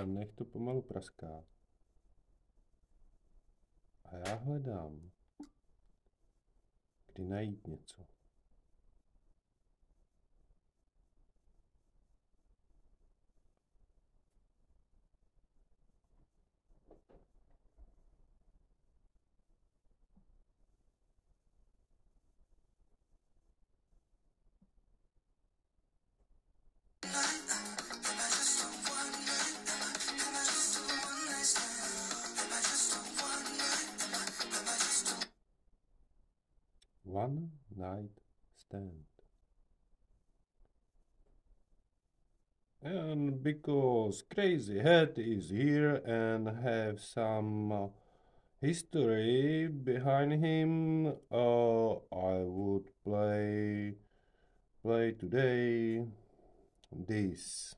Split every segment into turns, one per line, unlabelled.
tam nech to pomalu praská. A já hledám, kdy najít něco. Because Crazy Hat is here and have some uh, history behind him, uh, I would play play today this.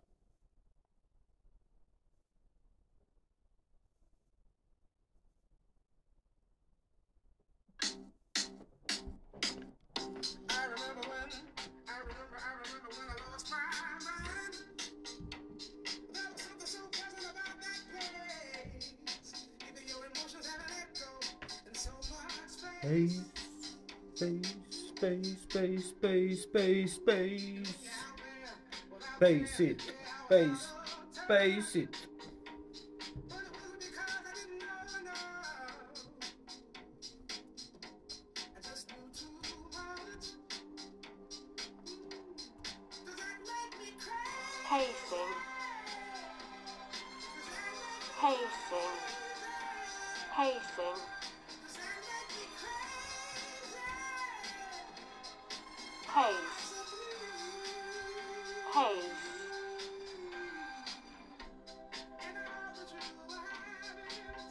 Space,
space, space, it, space, space it.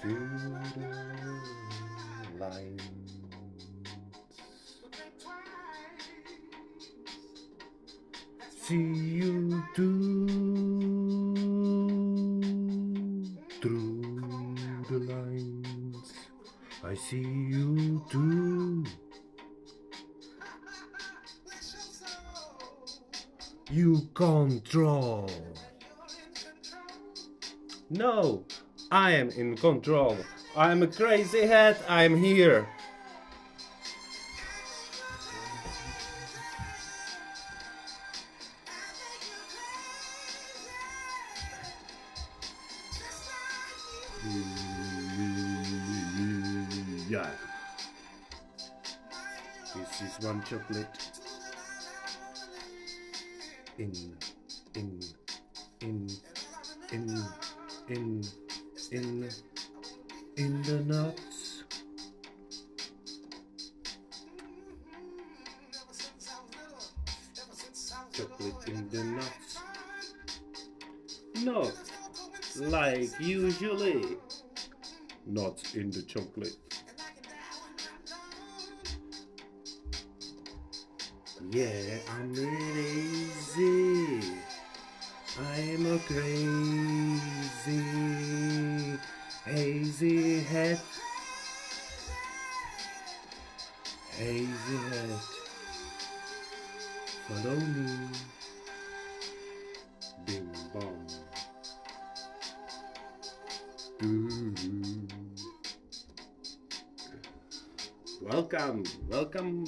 In
the lines. See control. No, I am in control. I'm a crazy head, I'm here. Yeah. This is one chocolate. In, in, in, in, in, in, in the nuts. Chocolate in the nuts. Not like usually. Nuts in the chocolate. Yeah, I'm easy. I'm a crazy, hazy head. Hazy head. Follow me. Bing bong. Welcome, welcome.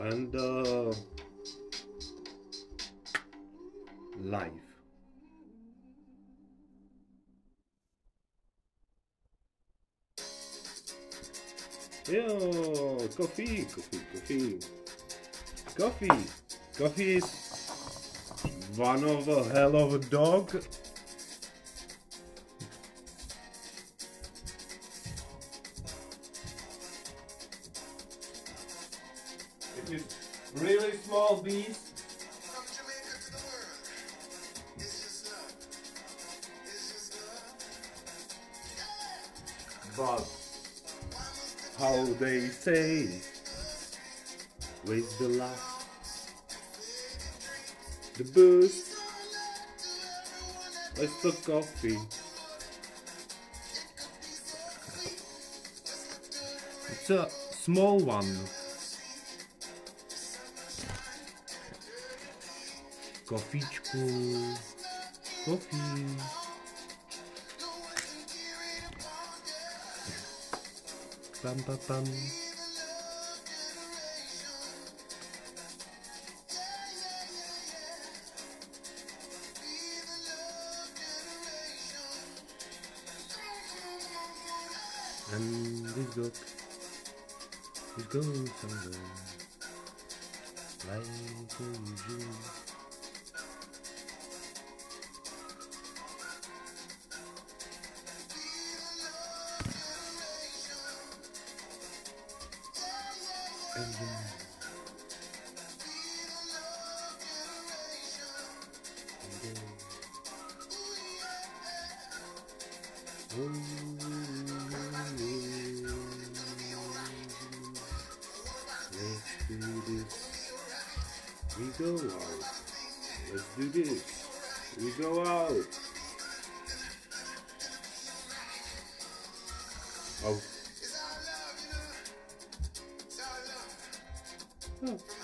And uh, live. Yo, coffee, coffee, coffee. Coffee. Coffee is one of a hell of a dog. It is really small beast. Say, with the laugh, the boost, it's the coffee. It's a small one. Kofičku,
Coffee. Bum, bum, bum. Dog is going somewhere like usual. We go out. Let's do this. We go out. Oh. Oh.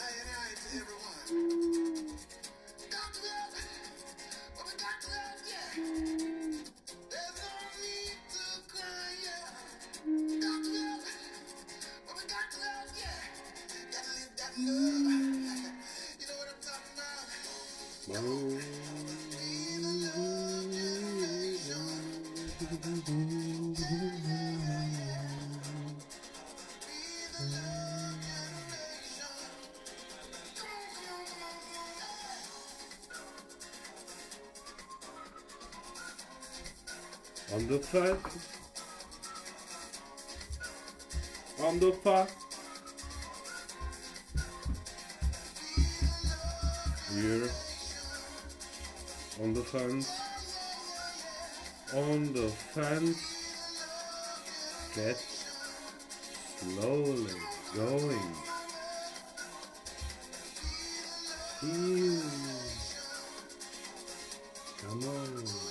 On the fence. On the fence. Get slowly going. Phew. Come on.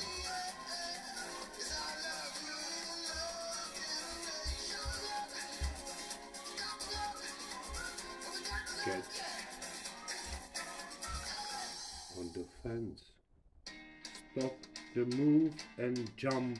And jump.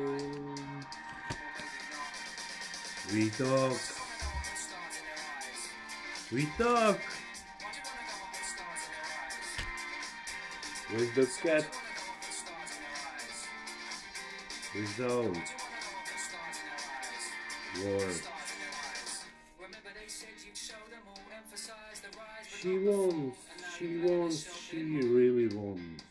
We talk. We talk with the cat. Without rise She wants. She wants. She really wants.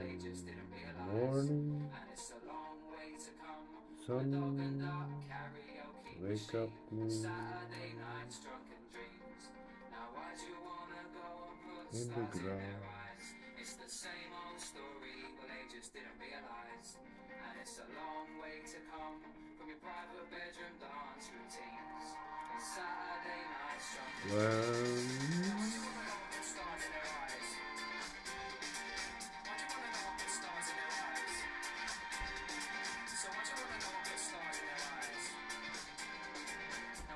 and. Five inches,
You're
six
rude.
in a litter. Each of them a bit of bullshitter. Wrapped up in the cloak of fake glamour, getting lost in the glamour. With footprints of fool's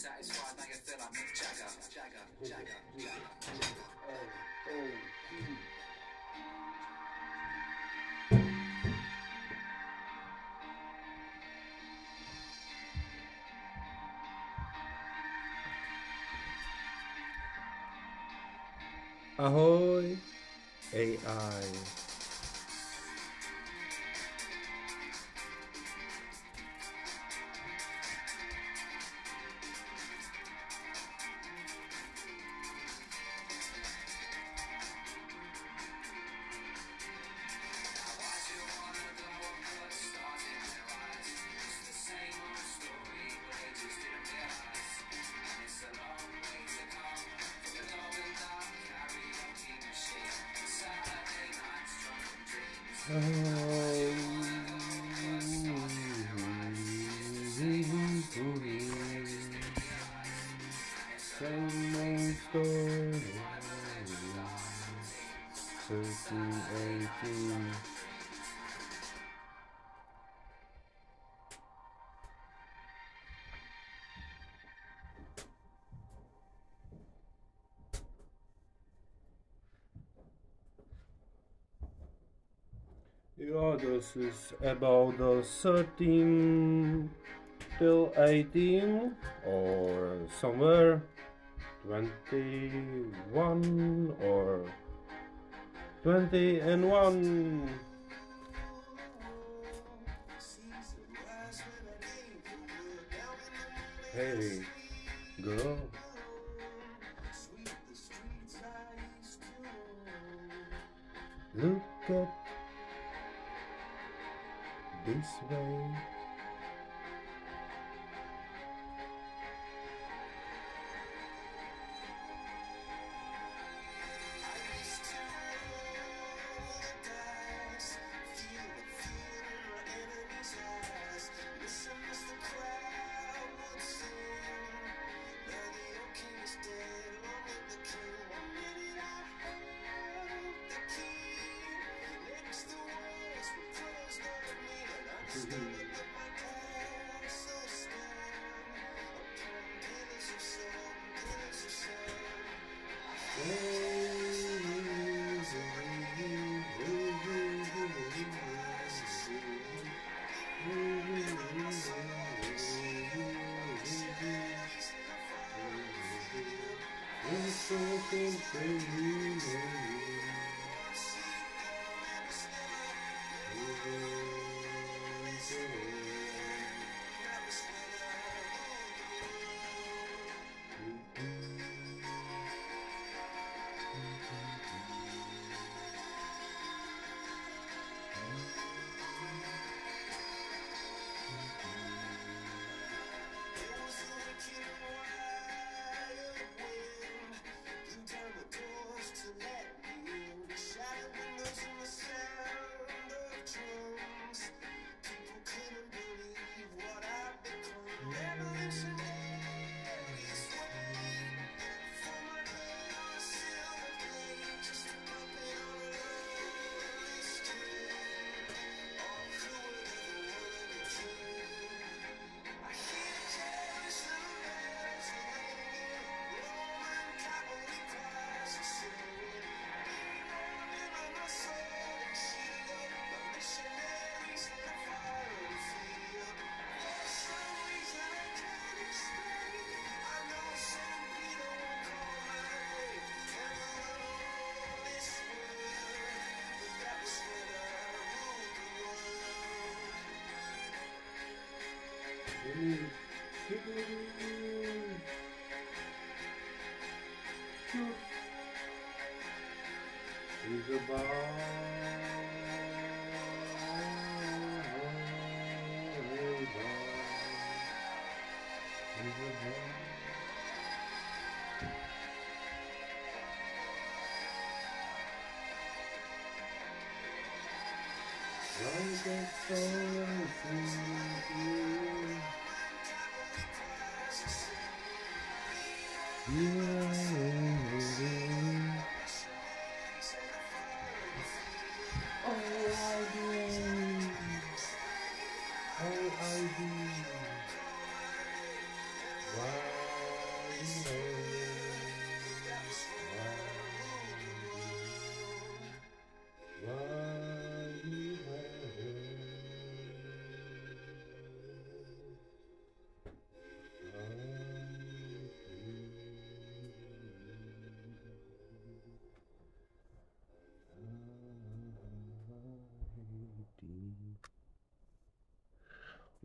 satisfied, now you feel like Mick Jagger. Jagger, Jagger, Jagger.
Ahoy, AI. Yeah, this is about 13 till 18 or somewhere 21 or 20 and 1. Hey, girl. Look at this way.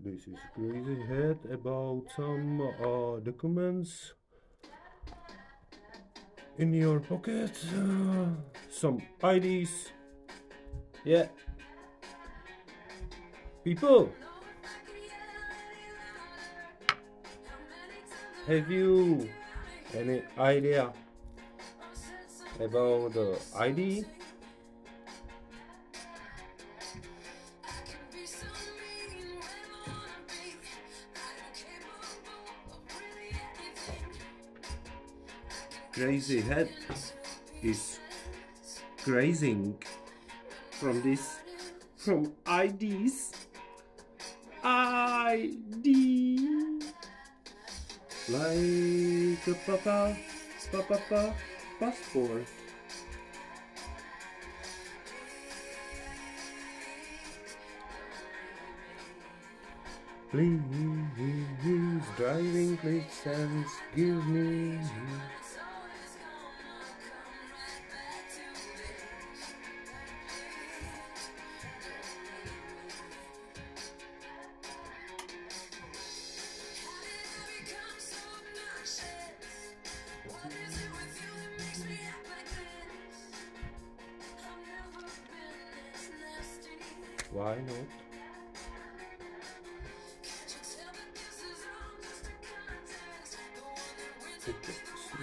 This is crazy head about some uh, documents in your pocket, uh, some IDs. Yeah. People, have you any idea about the ID? Crazy head is grazing from this from IDs ID like a papa papa pa, passport. Please driving license give me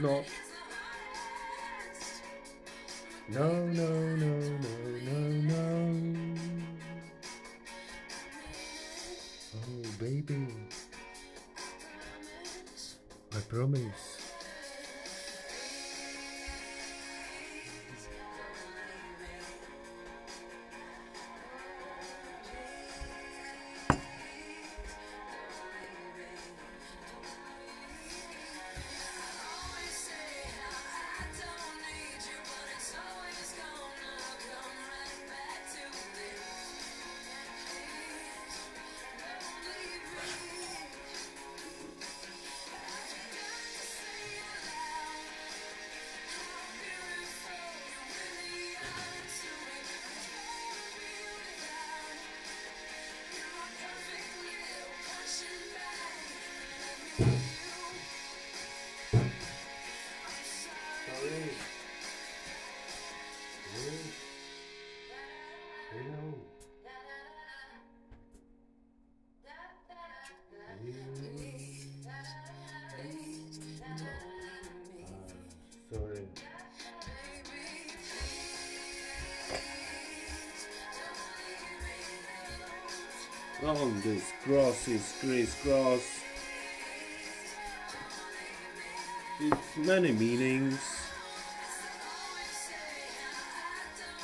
Not. No, no, no, no, no, no. Oh, baby. I promise. Oh, this cross is crisscross. It's many meanings.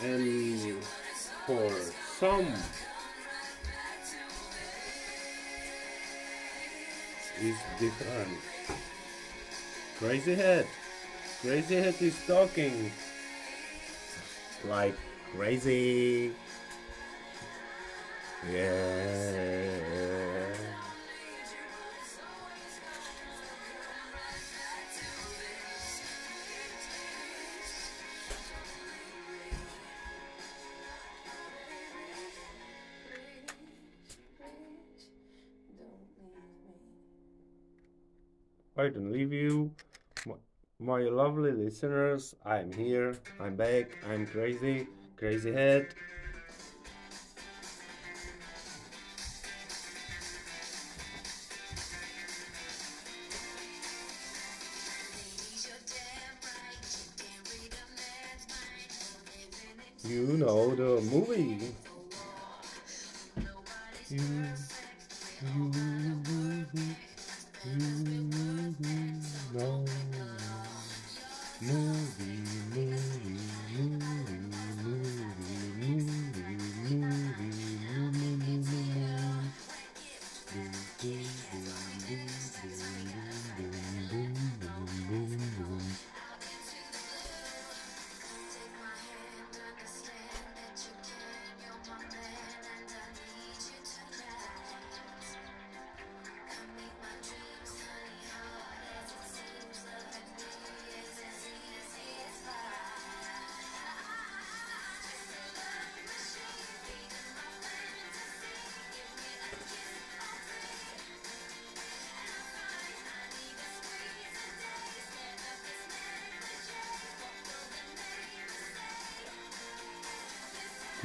And for some, it's different. Crazy head. Crazy head is talking like crazy. Yeah. I don't leave you, My lovely listeners, I'm here, I'm back, I'm crazy, crazy head,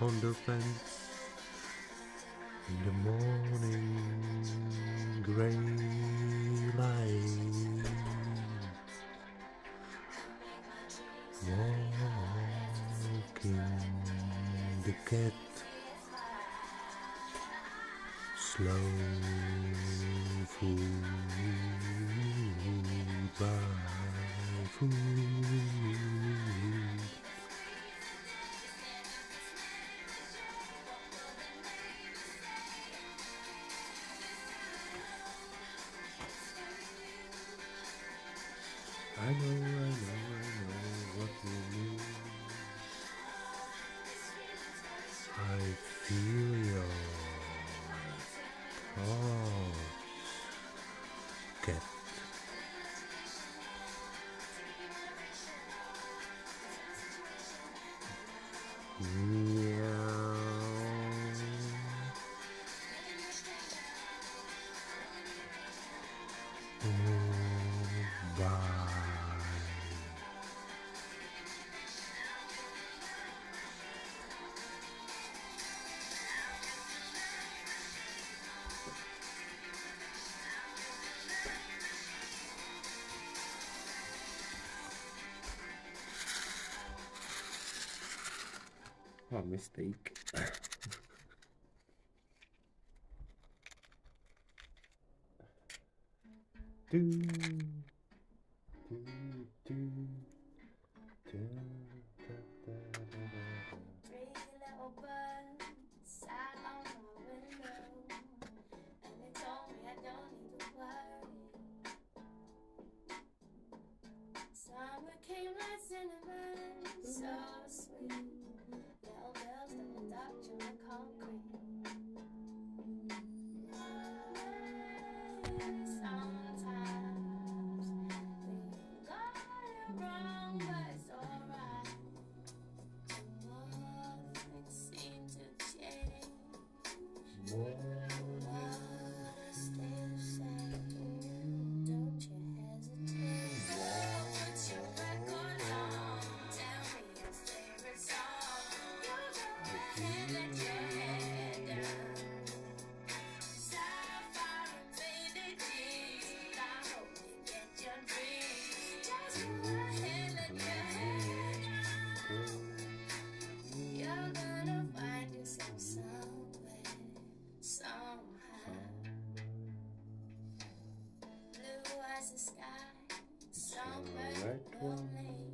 On the fence in the morning gray light. Walking the cat slow. Mm. Oh, mistake.
the sky. Summer All right.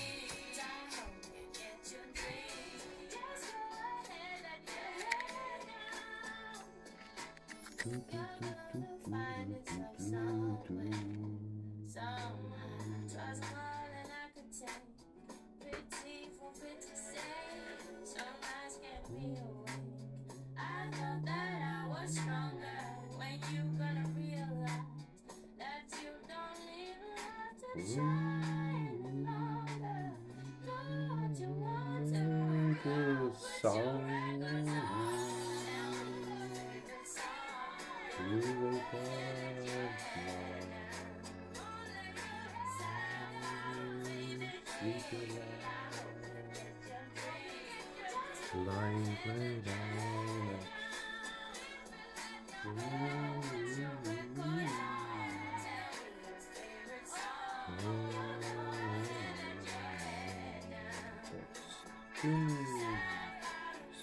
play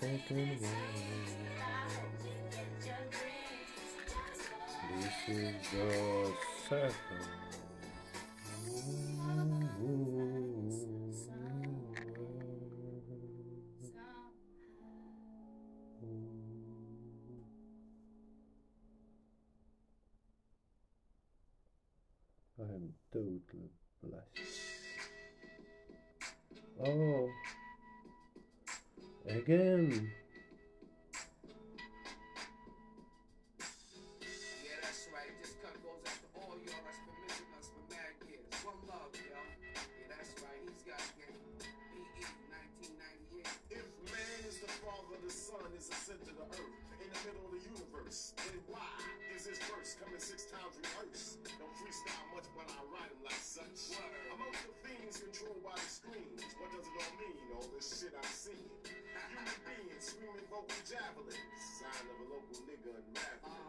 Something wrong. This is the second.
The father, the sun is the center of the earth, in the middle of the universe, then why is this verse coming six times rehearsed? Don't freestyle much, but I write 'em like such. Amongst the things controlled by the screens, what does it all mean? All this shit I'm seeing. Human beings screaming vocal javelins, sign of a local nigga unraveling.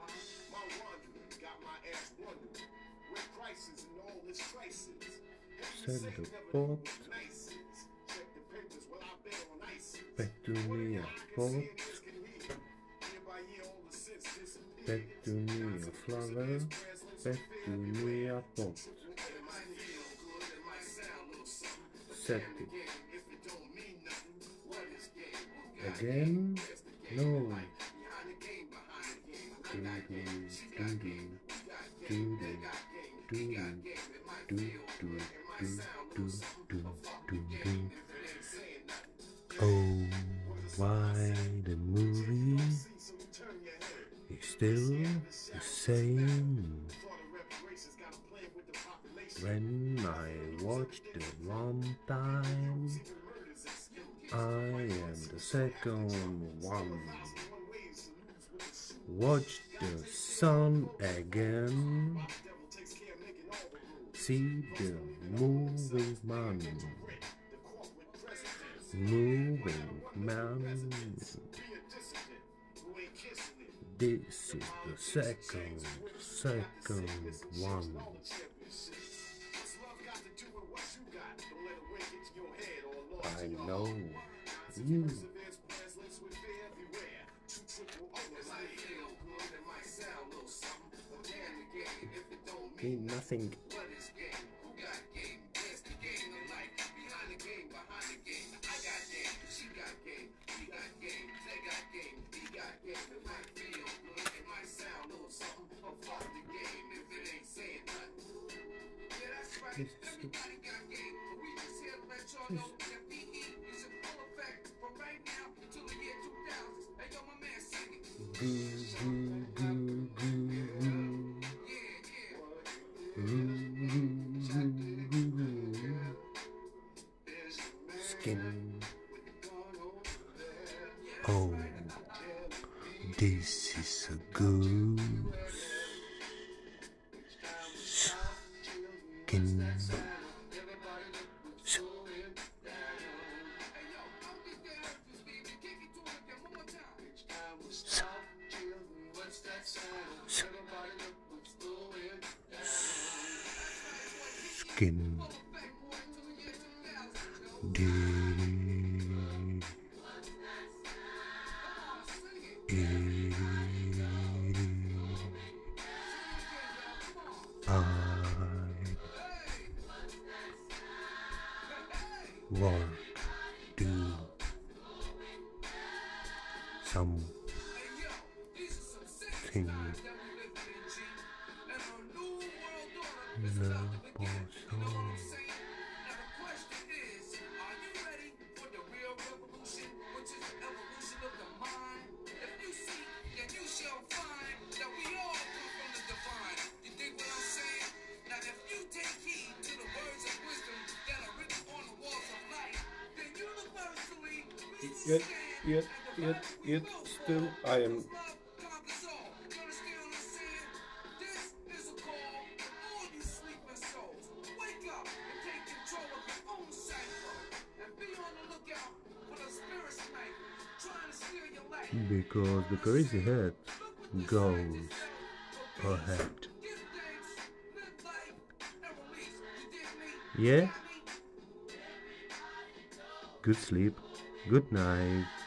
My wandering got my ass wondering where crisis and all this crisis.
Send the boat
Check the papers while I bet on ISIS.
back to me a boat, back to me a flower, Sete, meia ponto. Sete. Again? No. Ding, ding, ding, ding. Ding, ding, ding, ding. Watch the sun again. See the moving man. Moving man. This is the second, second one. I know you. Mean nothing Skin. Oh, this
Yet, yet, yet, yet, still I am because the crazy head goes ahead. Yeah? Good sleep. Good night.